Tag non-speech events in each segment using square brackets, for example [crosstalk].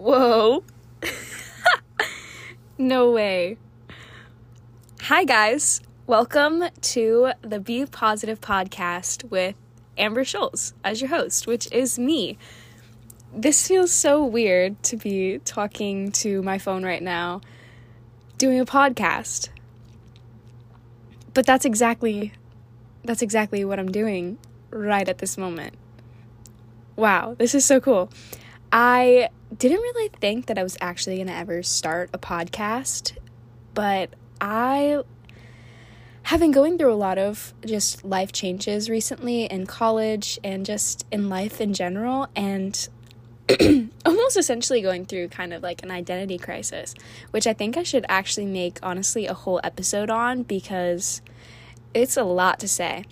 Whoa. [laughs] no way. Hi, guys. Welcome to the Be Positive podcast with Amber Schultz as your host, which is me. This feels so weird to be talking to my phone right now, doing a podcast. But that's exactly that's exactly what I'm doing right at this moment. Wow, this is so cool. I didn't really think that I was actually going to ever start a podcast, but I have been going through a lot of just life changes recently in college and just in life in general, and [clears throat] almost essentially going through kind of like an identity crisis, which I think I should actually make honestly a whole episode on because it's a lot to say.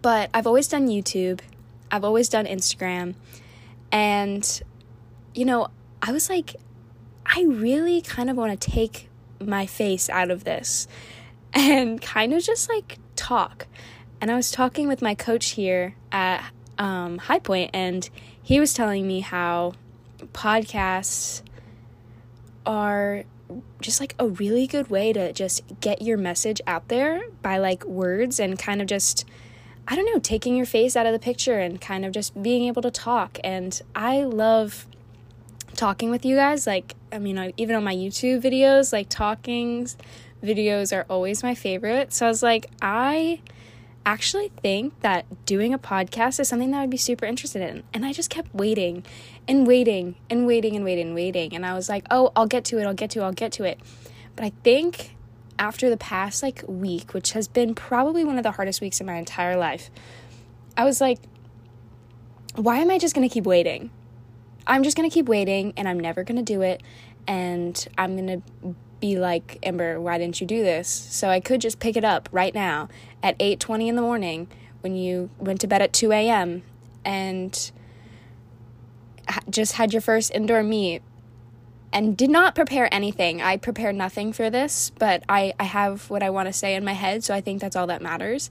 But I've always done YouTube, I've always done Instagram, and you know, I was like, I really kind of want to take my face out of this and [laughs] kind of just like talk. And I was talking with my coach here at um, High Point, and he was telling me how podcasts are just like a really good way to just get your message out there by like words and kind of just I don't know, taking your face out of the picture and kind of just being able to talk. And I love talking with you guys. Like, I mean, even on my YouTube videos, like talking videos are always my favorite. So I was like, I actually think that doing a podcast is something that I'd be super interested in. And I just kept waiting and waiting and waiting and waiting and waiting. And I was like, oh, I'll get to it, I'll get to it, I'll get to it. But I think after the past like week, which has been probably one of the hardest weeks in my entire life, I was like, why am I just going to keep waiting? I'm just going to keep waiting and I'm never going to do it. And I'm going to be like, Amber, why didn't you do this? So I could just pick it up right now at 8:20 in the morning when you went to bed at 2 a.m. and just had your first indoor meet and did not prepare anything. I prepared nothing for this, but I, I have what I want to say in my head, so I think that's all that matters.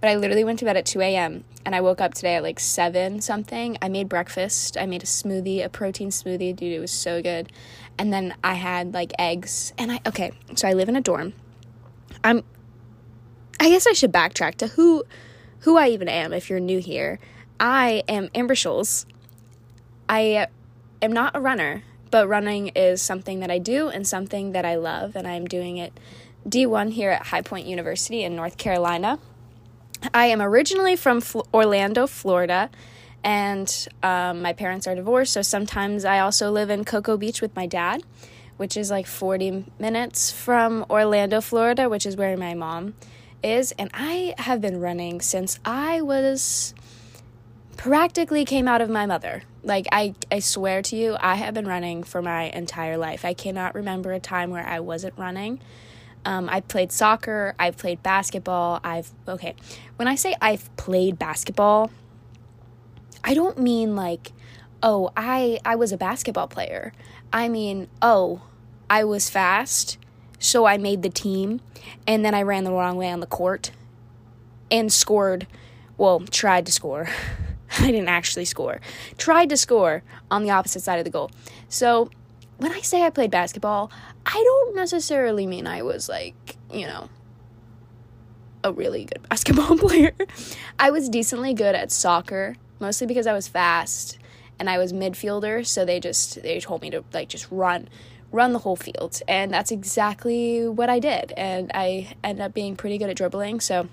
But I literally went to bed at 2 a.m. and I woke up today at like 7 something. I made breakfast. I made a smoothie, a protein smoothie. Dude, it was so good. And then I had like eggs. And I, okay, so I live in a dorm. I'm, I guess I should backtrack to who, who I even am if you're new here. I am Amber Scholes. I am not a runner but running is something that I do and something that I love, and I'm doing it D1 here at High Point University in North Carolina. I am originally from Orlando, Florida, and um, my parents are divorced, so sometimes I also live in Cocoa Beach with my dad, which is like 40 minutes from Orlando, Florida, which is where my mom is. And I have been running since I was practically came out of my mother. Like I I swear to you, I have been running for my entire life. I cannot remember a time where I wasn't running. Um, I played soccer. I've played basketball. I've okay. When I say I've played basketball, I don't mean like, oh, I I was a basketball player. I mean, oh, I was fast, so I made the team, and then I ran the wrong way on the court, and scored. Well, tried to score. [laughs] [laughs] I didn't actually score. Tried to score on the opposite side of the goal. So when I say I played basketball, I don't necessarily mean I was like, you know, a really good [laughs] basketball [laughs] player. I was decently good at soccer, mostly because I was fast and I was midfielder, so they just they told me to like just run run the whole field. And that's exactly what I did. And I ended up being pretty good at dribbling, so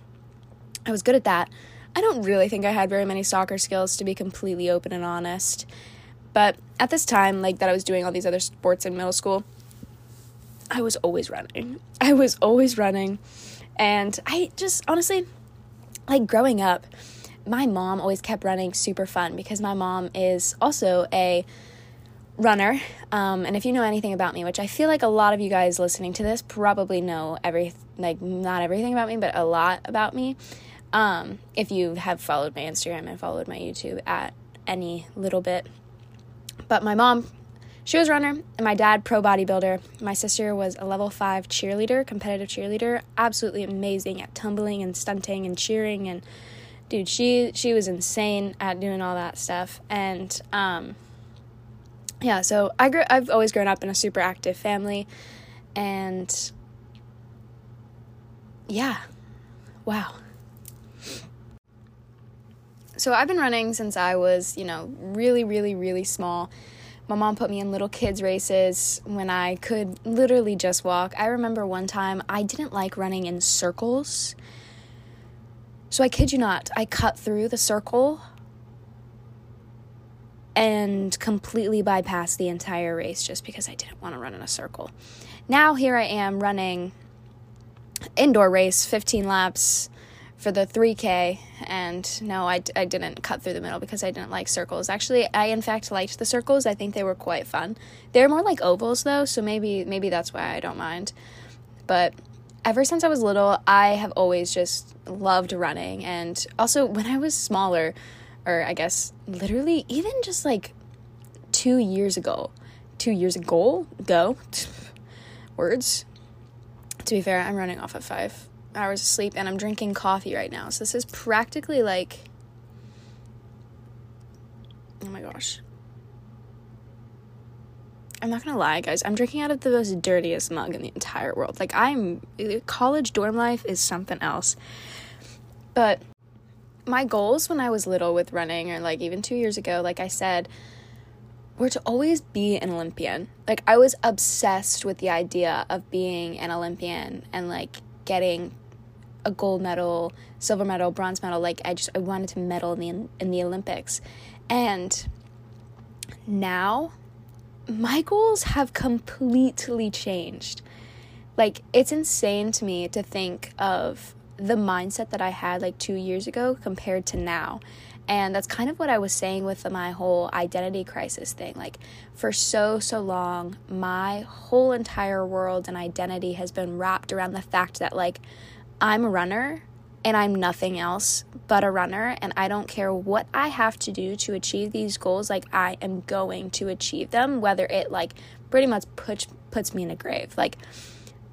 I was good at that. I don't really think I had very many soccer skills to be completely open and honest. But at this time, like that I was doing all these other sports in middle school, I was always running. [laughs] I was always running. And I just honestly, like growing up, my mom always kept running super fun because my mom is also a runner. Um, and if you know anything about me, which I feel like a lot of you guys listening to this probably know every like not everything about me, but a lot about me. Um, if you have followed my Instagram and followed my YouTube at any little bit. But my mom, she was runner, and my dad, pro bodybuilder. My sister was a level five cheerleader, competitive cheerleader, absolutely amazing at tumbling and stunting and cheering and dude, she she was insane at doing all that stuff. And um, yeah, so I grew I've always grown up in a super active family and yeah. Wow. So I've been running since I was, you know, really really really small. My mom put me in little kids races when I could literally just walk. I remember one time I didn't like running in circles. So I kid you not, I cut through the circle and completely bypassed the entire race just because I didn't want to run in a circle. Now here I am running indoor race 15 laps for the 3k and no I, I didn't cut through the middle because i didn't like circles. Actually i in fact liked the circles. I think they were quite fun. They're more like ovals though so maybe maybe that's why i don't mind. But ever since i was little i have always just loved running. And also when i was smaller or I guess literally even just like two years ago, two years ago, go, [laughs] words. To be fair, I'm running off of five hours of sleep and I'm drinking coffee right now. So this is practically like, oh my gosh. I'm not gonna lie, guys. I'm drinking out of the most dirtiest mug in the entire world. Like, I'm. College dorm life is something else. But my goals when I was little with running, or like even two years ago, like I said, were to always be an Olympian. Like I was obsessed with the idea of being an Olympian and like getting a gold medal, silver medal, bronze medal. Like I just I wanted to medal in the in the Olympics. And now my goals have completely changed. Like it's insane to me to think of the mindset that I had like two years ago compared to now. And that's kind of what I was saying with my whole identity crisis thing. Like, for so, so long, my whole entire world and identity has been wrapped around the fact that, like, I'm a runner and I'm nothing else but a runner. And I don't care what I have to do to achieve these goals. Like, I am going to achieve them, whether it, like, pretty much puts, puts me in a grave. Like,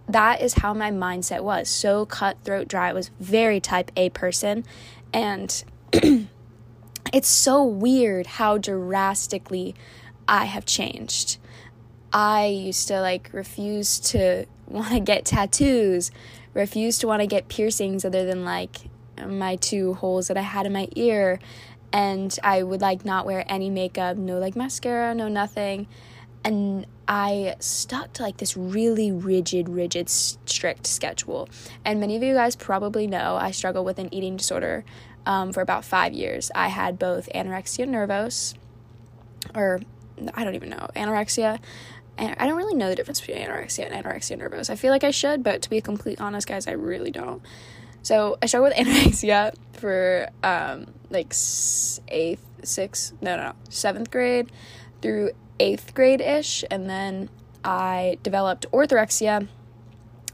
that is how my mindset was so cutthroat dry I was very type a person and [clears throat] it's so weird how drastically i have changed i used to like refuse to [laughs] want to get tattoos refuse to want to get piercings other than like my two holes that i had in my ear and i would like not wear any makeup no like mascara no nothing and I stuck to like this really rigid, rigid, strict schedule. And many of you guys probably know I struggle with an eating disorder um, for about five years. I had both anorexia nervous, or I don't even know, anorexia. I don't really know the difference between anorexia and anorexia nervosa. I feel like I should, but to be completely honest, guys, I really don't. So I struggled with [laughs] anorexia for um, like eighth, sixth, no, no, no, seventh grade through eighth grade ish, and then I developed orthorexia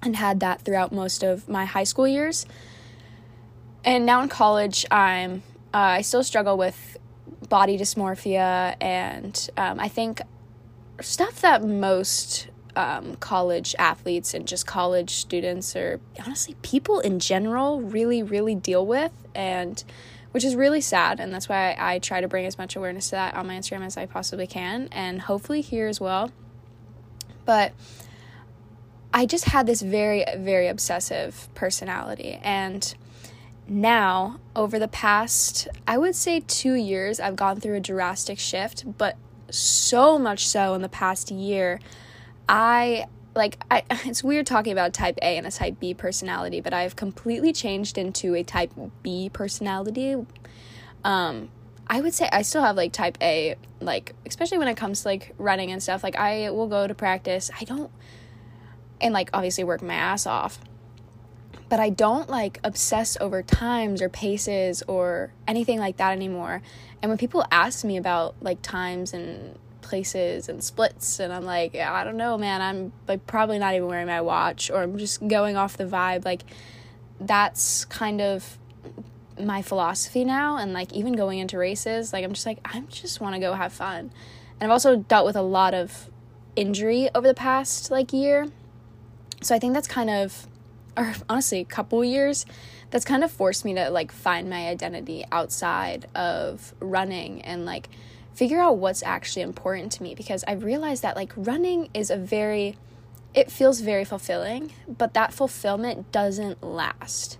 and had that throughout most of my high school years. And now in college, I'm uh, I still struggle with body dysmorphia, and um, I think stuff that most um, college athletes and just college students, or honestly people in general, really really deal with, and which is really sad. And that's why I, I try to bring as much awareness to that on my Instagram as I possibly can, and hopefully here as well. But I just had this very, very obsessive personality. And now, over the past, I would say two years, I've gone through a drastic shift, but so much so in the past year, I like I, [laughs] it's weird talking about type A and a type B personality, but I've completely changed into a type B personality. Um, I would say I still have like type A, like especially when it comes to like running and stuff. Like I will go to practice. I don't, and like obviously work my ass off, but I don't like obsess over times or paces or anything like that anymore. And when people ask me about like times and places and splits and I'm like, I don't know, man. I'm like probably not even wearing my watch or I'm just going off the vibe. Like that's kind of my philosophy now and like even going into races, like I'm just like I just want to go have fun. And I've also dealt with a lot of injury over the past like year. So I think that's kind of or [laughs] honestly a couple years that's kind of forced me to like find my identity outside of running and like figure out what's actually important to me because I've realized that like running is a very it feels very fulfilling, but that fulfillment doesn't last.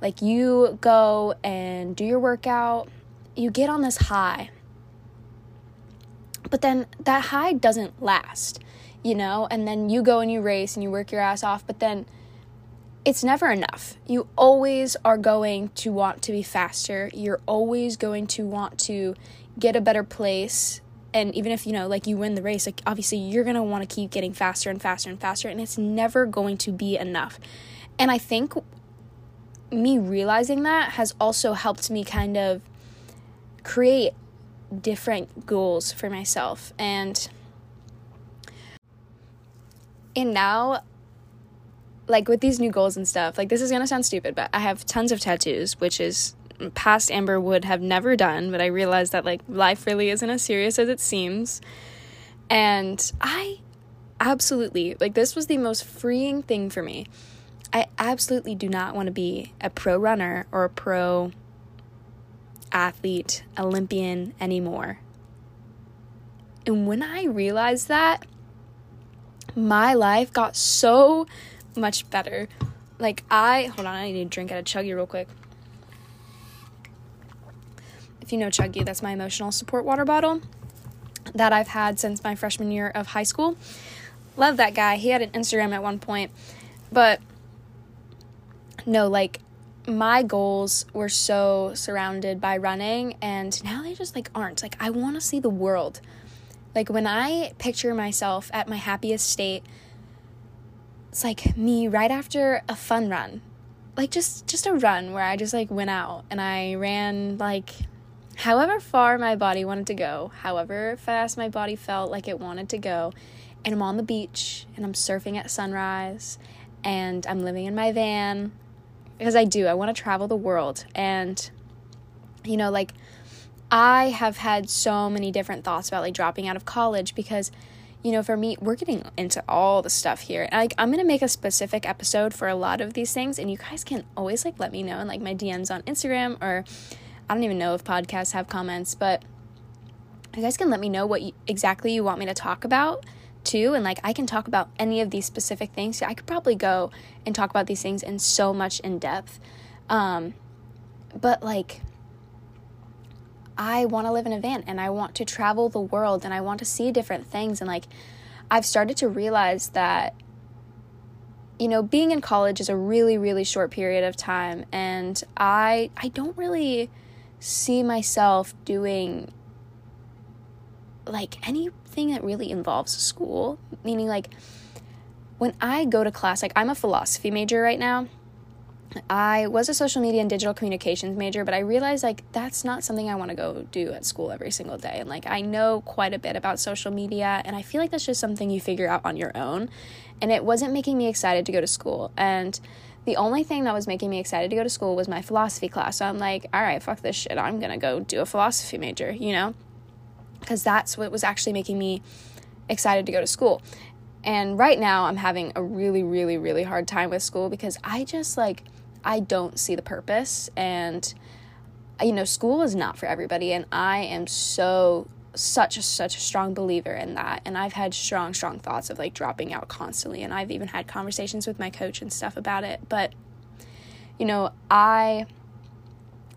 Like you go and do your workout, you get on this high. But then that high doesn't last, you know? And then you go and you race and you work your ass off, but then it's never enough. You always are going to want to be faster. You're always going to want to get a better place and even if you know like you win the race like obviously you're going to want to keep getting faster and faster and faster and it's never going to be enough and i think me realizing that has also helped me kind of create different goals for myself and and now like with these new goals and stuff like this is to sound stupid but i have tons of tattoos which is past Amber would have never done, but I realized that like life really isn't as serious as it seems. And I absolutely, like, this was the most freeing thing for me. I absolutely do not want to be a pro runner or a pro athlete, Olympian anymore. And when I realized that, my life got so much better. Like, I, hold on, I need to drink out of Chuggy real quick. If you know Chuggy, that's my emotional support water bottle that I've had since my freshman year of high school. Love that guy. He had an Instagram at one point. But no, like my goals were so surrounded by running and now they just like aren't. Like I want to see the world. Like when I picture myself at my happiest state, it's like me right after a fun run. Like just just a run where I just like went out and I ran like however far my body wanted to go, however fast my body felt like it wanted to go, and I'm on the beach and I'm surfing at sunrise and I'm living in my van because I do. I want to travel the world and you know like I have had so many different thoughts about like dropping out of college because you know for me we're getting into all the stuff here like I'm to make a specific episode for a lot of these things and you guys can always like let me know in like my DMs on Instagram or I don't even know if podcasts have comments, but you guys can let me know what you, exactly you want me to talk about too and like I can talk about any of these specific things. I could probably go and talk about these things in so much in depth. Um but like I want to live in a van and I want to travel the world and I want to see different things and like I've started to realize that you know being in college is a really really short period of time and I I don't really see myself doing like anything that really involves school. Meaning, like, when I go to class, like, I'm a philosophy major right now. I was a social media and digital communications major, but I realized like that's not something I want to go do at school every single day. And like I know quite a bit about social media, and I feel like that's just something you figure out on your own. And it wasn't making me excited to go to school. And the only thing that was making me excited to go to school was my philosophy class. So I'm like, all right, fuck this shit. I'm going to go do a philosophy major, you know? Because that's what was actually making me excited to go to school. And right now, I'm having a really, really, really hard time with school because I just like, I don't see the purpose. And, you know, school is not for everybody. And I am so such a such a strong believer in that and i've had strong strong thoughts of like dropping out constantly and i've even had conversations with my coach and stuff about it but you know i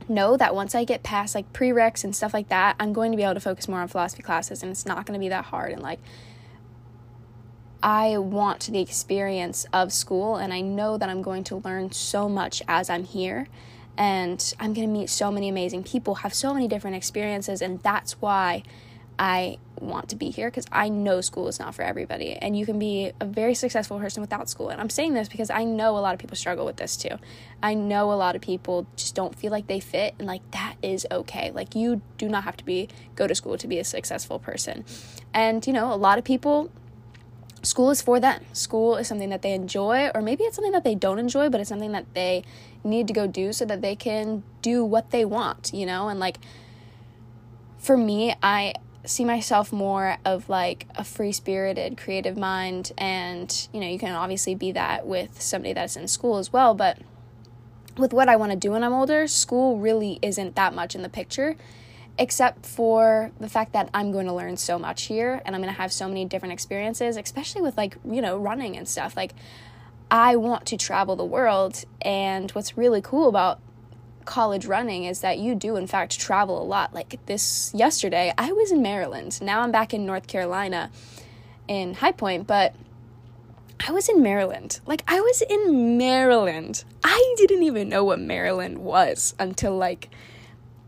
know that once i get past like prereqs and stuff like that i'm going to be able to focus more on philosophy classes and it's not going to be that hard and like I want the experience of school, and I know that I'm going to learn so much as I'm here. And I'm going to meet so many amazing people, have so many different experiences, and that's why I want to be here because I know school is not for everybody. And you can be a very successful person without school. And I'm saying this because I know a lot of people struggle with this too. I know a lot of people just don't feel like they fit and like that is okay. Like you do not have to be go to school to be a successful person. And you know, a lot of people school is for them. School is something that they enjoy or maybe it's something that they don't enjoy, but it's something that they need to go do so that they can do what they want, you know? And like for me, I see myself more of like a free spirited creative mind and you know you can obviously be that with somebody that's in school as well but with what I want to do when I'm older school really isn't that much in the picture except for the fact that I'm going to learn so much here and I'm going to have so many different experiences, especially with like, you know, running and stuff. Like, I want to travel the world. And what's really cool about college running is that you do, in fact, travel a lot. Like this yesterday, I was in Maryland. Now I'm back in North Carolina in High Point, but I was in Maryland. Like, I was in Maryland. I didn't even know what Maryland was until like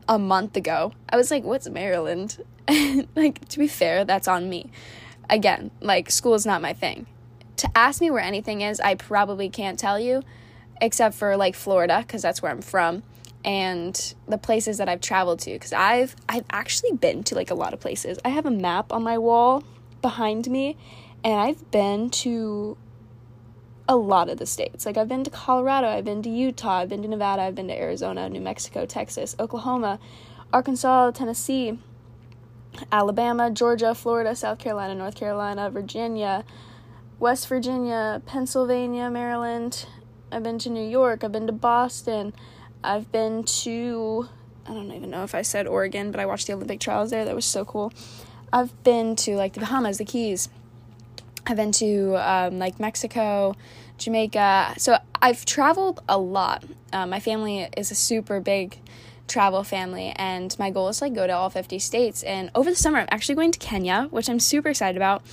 a month ago. I was like, what's Maryland? [laughs] like, to be fair, that's on me. Again, like, school is not my thing. To ask me where anything is, I probably can't tell you, except for like Florida, because that's where I'm from, and the places that I've traveled to. Because I've I've actually been to like a lot of places. I have a map on my wall behind me, and I've been to a lot of the states. Like I've been to Colorado, I've been to Utah, I've been to Nevada, I've been to Arizona, New Mexico, Texas, Oklahoma, Arkansas, Tennessee, Alabama, Georgia, Florida, South Carolina, North Carolina, Virginia, West Virginia, Pennsylvania, Maryland. I've been to New York, I've been to Boston. I've been to I don't even know if I said Oregon, but I watched the Olympic trials there. That was so cool. I've been to like the Bahamas, the Keys, I've been to um, like Mexico, Jamaica. So I've traveled a lot. Um, my family is a super big travel family, and my goal is to like go to all 50 states. And over the summer, I'm actually going to Kenya, which I'm super excited about.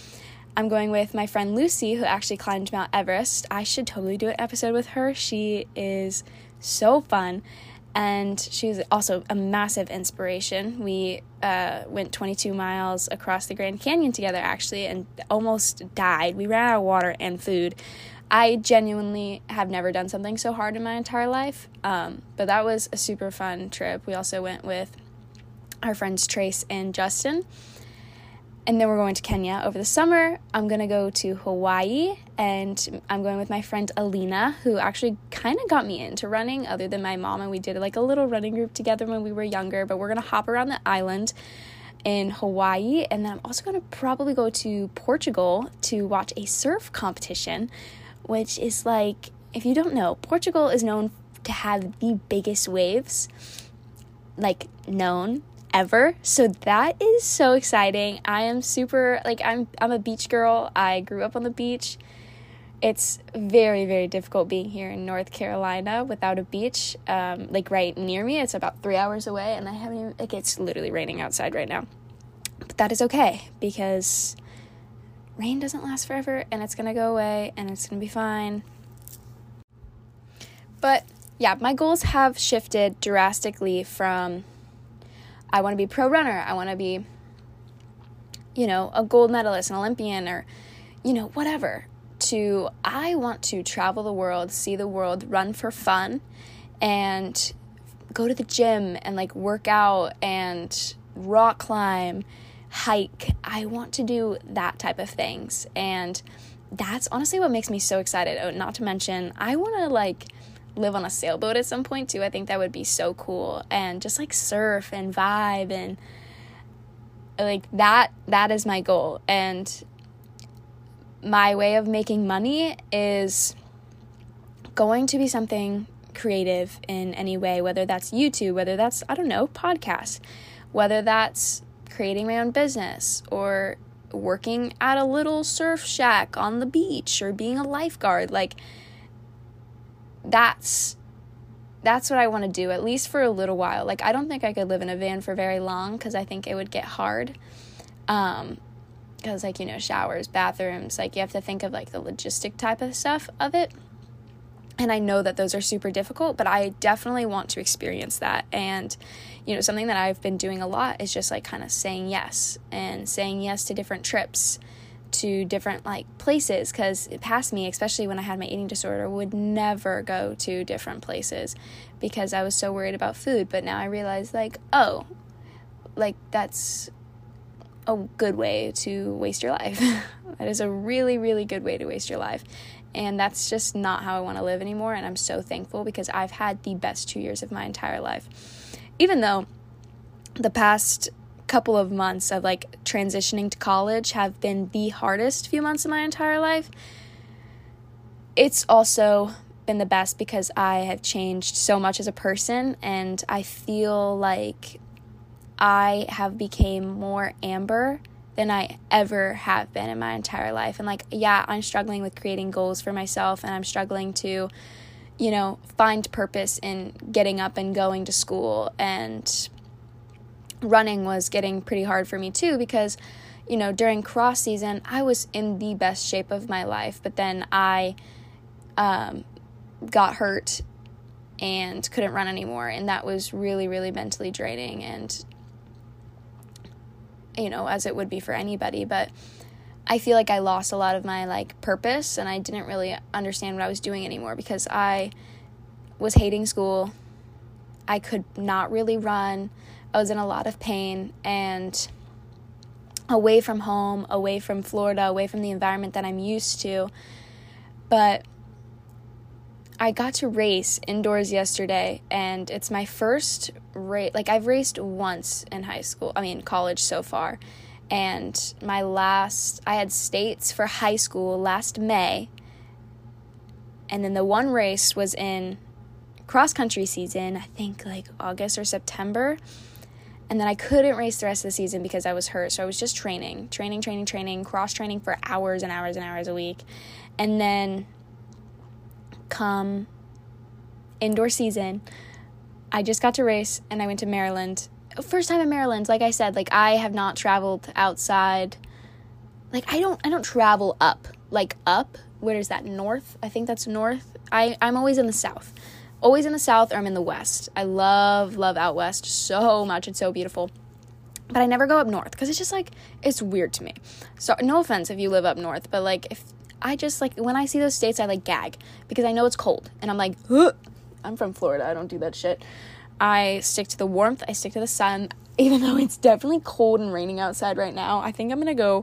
I'm going with my friend Lucy, who actually climbed Mount Everest. I should totally do an episode with her. She is so fun and she's also a massive inspiration. We uh, went 22 miles across the Grand Canyon together, actually, and almost died. We ran out of water and food. I genuinely have never done something so hard in my entire life, um, but that was a super fun trip. We also went with our friends Trace and Justin and then we're going to Kenya over the summer. I'm going to go to Hawaii and I'm going with my friend Alina, who actually kind of got me into running, other than my mom. And we did like a little running group together when we were younger. But we're going to hop around the island in Hawaii. And then I'm also going to probably go to Portugal to watch a surf competition, which is like, if you don't know, Portugal is known to have the biggest waves, like known ever. So that is so exciting. I am super like I'm I'm a beach girl. I grew up on the beach. It's very very difficult being here in North Carolina without a beach um, like right near me. It's about 3 hours away and I haven't even like it's literally raining outside right now. But that is okay because rain doesn't last forever and it's to go away and it's to be fine. But yeah, my goals have shifted drastically from I want to be pro runner. I want to be, you know, a gold medalist, an Olympian, or, you know, whatever. To, I want to travel the world, see the world, run for fun, and go to the gym and like work out and rock climb, hike. I want to do that type of things. And that's honestly what makes me so excited. Oh, not to mention, I want to like, live on a sailboat at some point too. I think that would be so cool and just like surf and vibe and like that that is my goal and my way of making money is going to be something creative in any way whether that's YouTube, whether that's I don't know, podcast, whether that's creating my own business or working at a little surf shack on the beach or being a lifeguard like that's that's what I want to do at least for a little while. Like I don't think I could live in a van for very long cuz I think it would get hard. Um cuz like you know showers, bathrooms, like you have to think of like the logistic type of stuff of it. And I know that those are super difficult, but I definitely want to experience that. And you know, something that I've been doing a lot is just like kind of saying yes and saying yes to different trips to different like places because past me especially when i had my eating disorder would never go to different places because i was so worried about food. But now i realize like oh like that's a good way to waste your life. [laughs] That is a really really good way to waste your life. And that's just not how i want to live anymore and i'm so thankful because i've had the best two years of my entire life. Even though the past couple of months of like transitioning to college have been the hardest few months of my entire life. It's also been the best because I have changed so much as a person and I feel like I have became more Amber than I ever have been in my entire life. And like, yeah, I'm struggling with creating goals for myself and I'm struggling to, you know, find purpose in getting up and going to school. And running was getting pretty hard for me too because, you know, during cross season, I was in the best shape of my life, but then I um, got hurt and couldn't run anymore. And that was really, really mentally draining. And you know, as it would be for anybody, but I feel like I lost a lot of my like purpose and I didn't really understand what I was doing anymore because I was hating school. I could not really run. I was in a lot of pain and away from home, away from Florida, away from the environment that I'm used to. But I got to race indoors yesterday, and it's my first race. Like, I've raced once in high school, I mean, college so far. And my last, I had states for high school last May. And then the one race was in cross country season, I think like August or September. And then I couldn't race the rest of the season because I was hurt. So I was just training, training, training, training, cross training for hours and hours and hours a week. And then come indoor season, I just got to race and I went to Maryland. First time in Maryland, like I said, like I have not traveled outside. Like I don't I don't travel up. Like up, where is that? North? I think that's north. I I'm always in the south. Always in the south or I'm in the west. I love love out west so much. It's so beautiful. But I never go up north because it's just like it's weird to me. So no offense if you live up north, but like if I just like when I see those states, I like gag because I know it's cold, and I'm like, Ugh. I'm from Florida. I don't do that shit. I stick to the warmth. I stick to the sun, [laughs] even though it's definitely cold and raining outside right now. I think I'm gonna go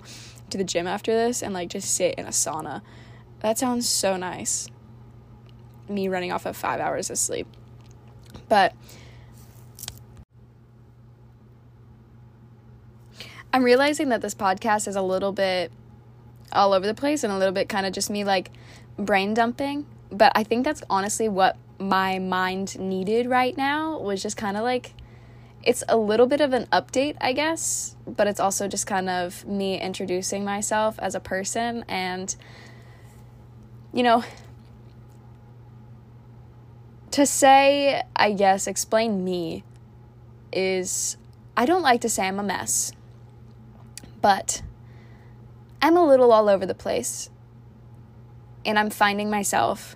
to the gym after this and like just sit in a sauna. That sounds so nice. Me running off of five hours of sleep, but. I'm realizing that this podcast is a little bit all over the place and a little bit kind of just me like brain dumping. But I think that's honestly what my mind needed right now was just kind of like it's a little bit of an update, I guess, but it's also just kind of me introducing myself as a person and you know to say, I guess, explain me is I don't like to say I'm a mess. But I'm a little all over the place. And I'm finding myself.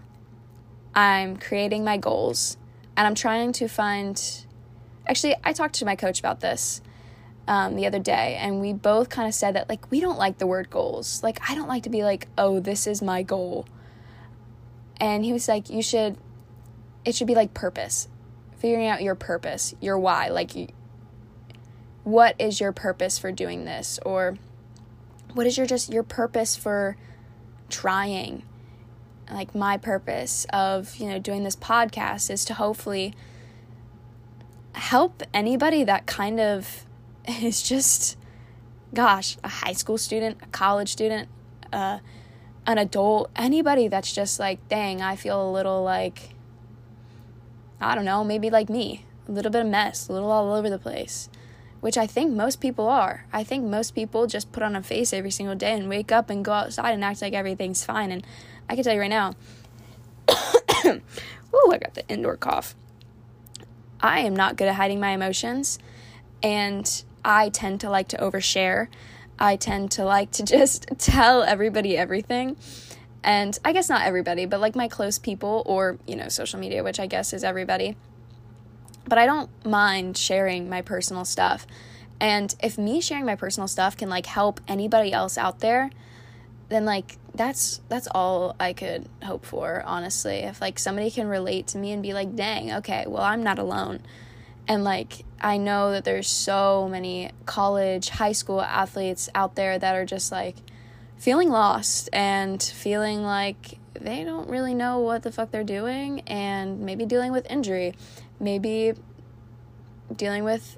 I'm creating my goals. And I'm trying to find. Actually, I talked to my coach about this um, the other day, and we both kind of said that, like, we don't like the word goals. Like, I don't like to be like, oh, this is my goal. And he was like, you should, it should be like purpose, figuring out your purpose, your why. Like, what is your purpose for doing this? Or, what is your just your purpose for trying like my purpose of you know doing this podcast is to hopefully help anybody that kind of [laughs] is just gosh a high school student a college student uh, an adult anybody that's just like dang i feel a little like i don't know maybe like me a little bit of mess a little all over the place which I think most people are. I think most people just put on a face every single day and wake up and go outside and act like everything's fine. And I can tell you right now, [coughs] oh, I got the indoor cough. I am not good at hiding my emotions, and I tend to like to overshare. I tend to like to just [laughs] tell everybody everything. And I guess not everybody, but like my close people or, you know, social media, which I guess is everybody but I don't mind sharing my personal stuff. And if me sharing my personal stuff can like help anybody else out there, then like that's that's all I could hope for, honestly. If like somebody can relate to me and be like, "Dang, okay, well, I'm not alone." And like I know that there's so many college, high school athletes out there that are just like feeling lost and feeling like they don't really know what the fuck they're doing and maybe dealing with injury maybe dealing with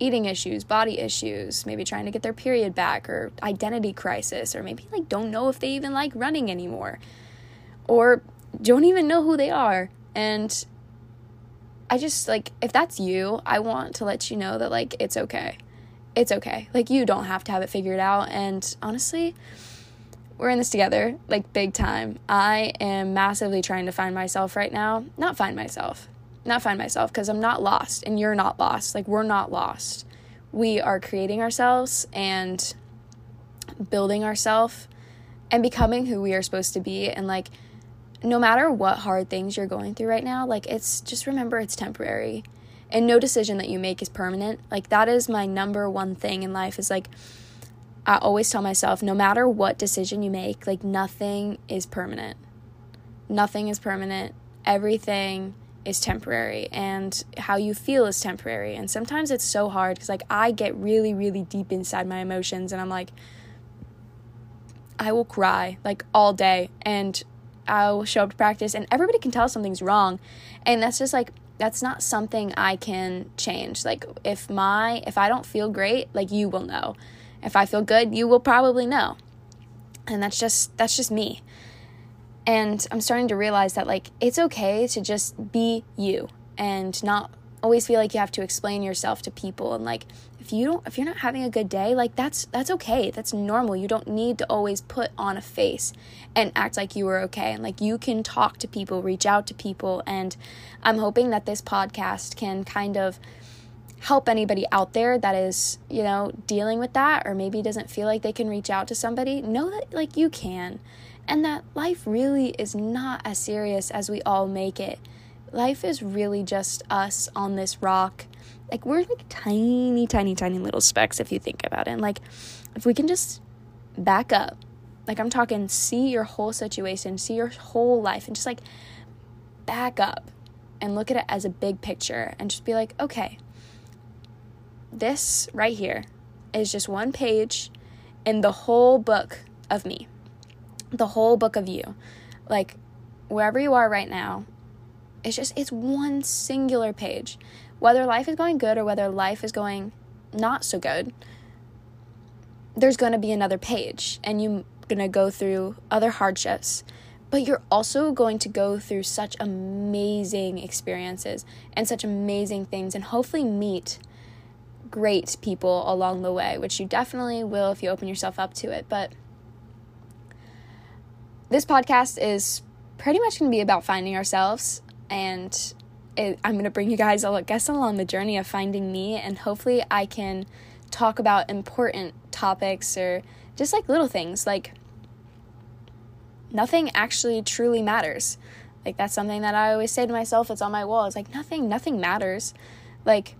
eating issues, body issues, maybe trying to get their period back or identity crisis or maybe like don't know if they even like running anymore or don't even know who they are and I just like if that's you, I want to let you know that like it's okay. It's okay. Like you don't have to have it figured out and honestly, we're in this together, like big time. I am massively trying to find myself right now. Not find myself. Not find myself because I'm not lost and you're not lost. Like we're not lost. We are creating ourselves and building ourselves and becoming who we are supposed to be and like no matter what hard things you're going through right now, like it's just remember it's temporary. And no decision that you make is permanent. Like that is my number one thing in life is like I always tell myself no matter what decision you make, like nothing is permanent. Nothing is permanent. Everything is temporary and how you feel is temporary. And sometimes it's so hard cuz like I get really really deep inside my emotions and I'm like I will cry like all day and I'll show up to practice and everybody can tell something's wrong. And that's just like that's not something I can change. Like if my if I don't feel great, like you will know. If I feel good, you will probably know. And that's just that's just me. And I'm starting to realize that like it's okay to just be you and not always feel like you have to explain yourself to people. And like if you don't if you're not having a good day like that's that's okay. That's normal. You don't need to always put on a face and act like you were okay. And like you can talk to people reach out to people. And i'm hoping that this podcast can kind of help anybody out there that is you know dealing with that or maybe doesn't feel like they can reach out to somebody know that like you can and that life really is not as serious as we all make it life is really just us on this rock. Like we're like tiny, tiny, tiny little specks if you think about it. And like if we can just back up, like I'm talking, see your whole situation, see your whole life, and just like back up and look at it as a big picture and just be like, okay, this right here is just one page in the whole book of me, the whole book of you. Like, wherever you are right now, it's just, it's one singular page. Whether life is going good or whether life is going not so good, there's going to be another page and you're going to go through other hardships. But you're also going to go through such amazing experiences and such amazing things and hopefully meet great people along the way, which you definitely will if you open yourself up to it. But this podcast is pretty much going to be about finding ourselves and it, I'm going to bring you guys, I guess, along the journey of finding me, and hopefully, I can talk about important topics or just like little things like nothing actually truly matters. Like, that's something that I always say to myself. It's on my wall. It's like, nothing, nothing matters. Like,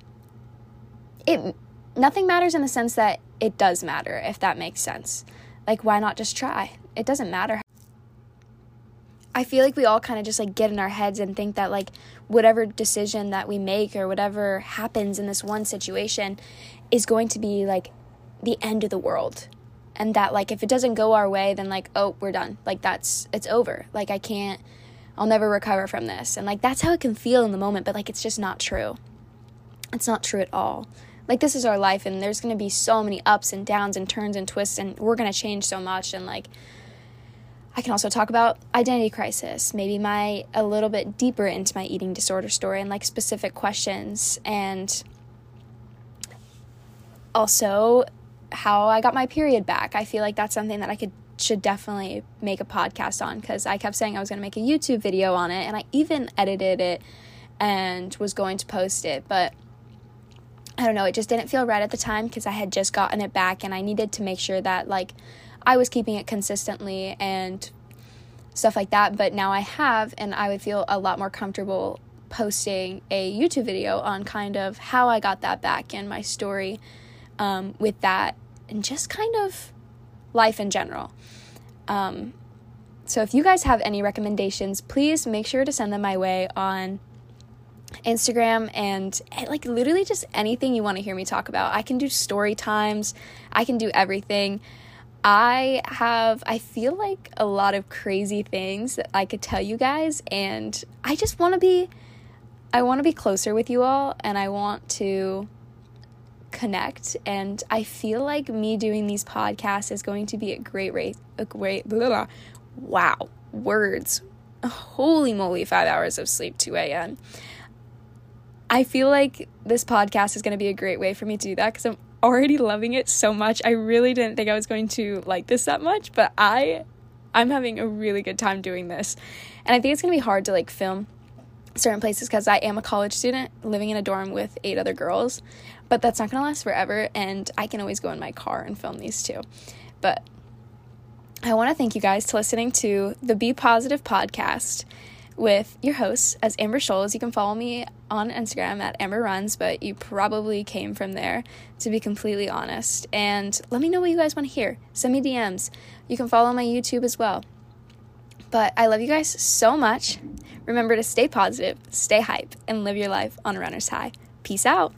it, nothing matters in the sense that it does matter, if that makes sense. Like, why not just try? It doesn't matter I feel like we all kind of just like get in our heads and think that like whatever decision that we make or whatever happens in this one situation is going to be like the end of the world. And that like if it doesn't go our way then like oh, we're done. Like that's it's over. Like I can't I'll never recover from this. And like that's how it can feel in the moment, but like it's just not true. It's not true at all. Like this is our life and there's going to be so many ups and downs and turns and twists and we're going to change so much and like I can also talk about identity crisis, maybe my a little bit deeper into my eating disorder story and like specific questions and also how I got my period back. I feel like that's something that I could should definitely make a podcast on cuz I kept saying I was going to make a YouTube video on it and I even edited it and was going to post it, but I don't know, it just didn't feel right at the time because I had just gotten it back and I needed to make sure that like I was keeping it consistently and stuff like that. But now I have, and I would feel a lot more comfortable posting a YouTube video on kind of how I got that back and my story um, with that, and just kind of life in general. Um, so if you guys have any recommendations, please make sure to send them my way on Instagram and eh, like literally just anything you want to hear me talk about. I can do story times, I can do everything. I have, I feel like a lot of crazy things that I could tell you guys, and I just want to be, I want to be closer with you all, and I want to connect. And I feel like me doing these podcasts is going to be a great rate, a great, blah, blah, wow, words. Holy moly, five hours of sleep, 2 a.m. I feel like this podcast is going to be a great way for me to do that because I'm already loving it so much. I really didn't think I was going to like this that much, but I I'm having a really good time doing this. And I think it's going to be hard to like film certain places because I am a college student living in a dorm with eight other girls, but that's not going to last forever and I can always go in my car and film these too. But I want to thank you guys to listening to the Be Positive podcast with your host as Amber Scholes. You can follow me on Instagram at Amber Runs, but you probably came from there, to be completely honest. And let me know what you guys want to hear. Send me DMs. You can follow my YouTube as well. But I love you guys so much. Remember to stay positive, stay hype, and live your life on a runner's high. Peace out.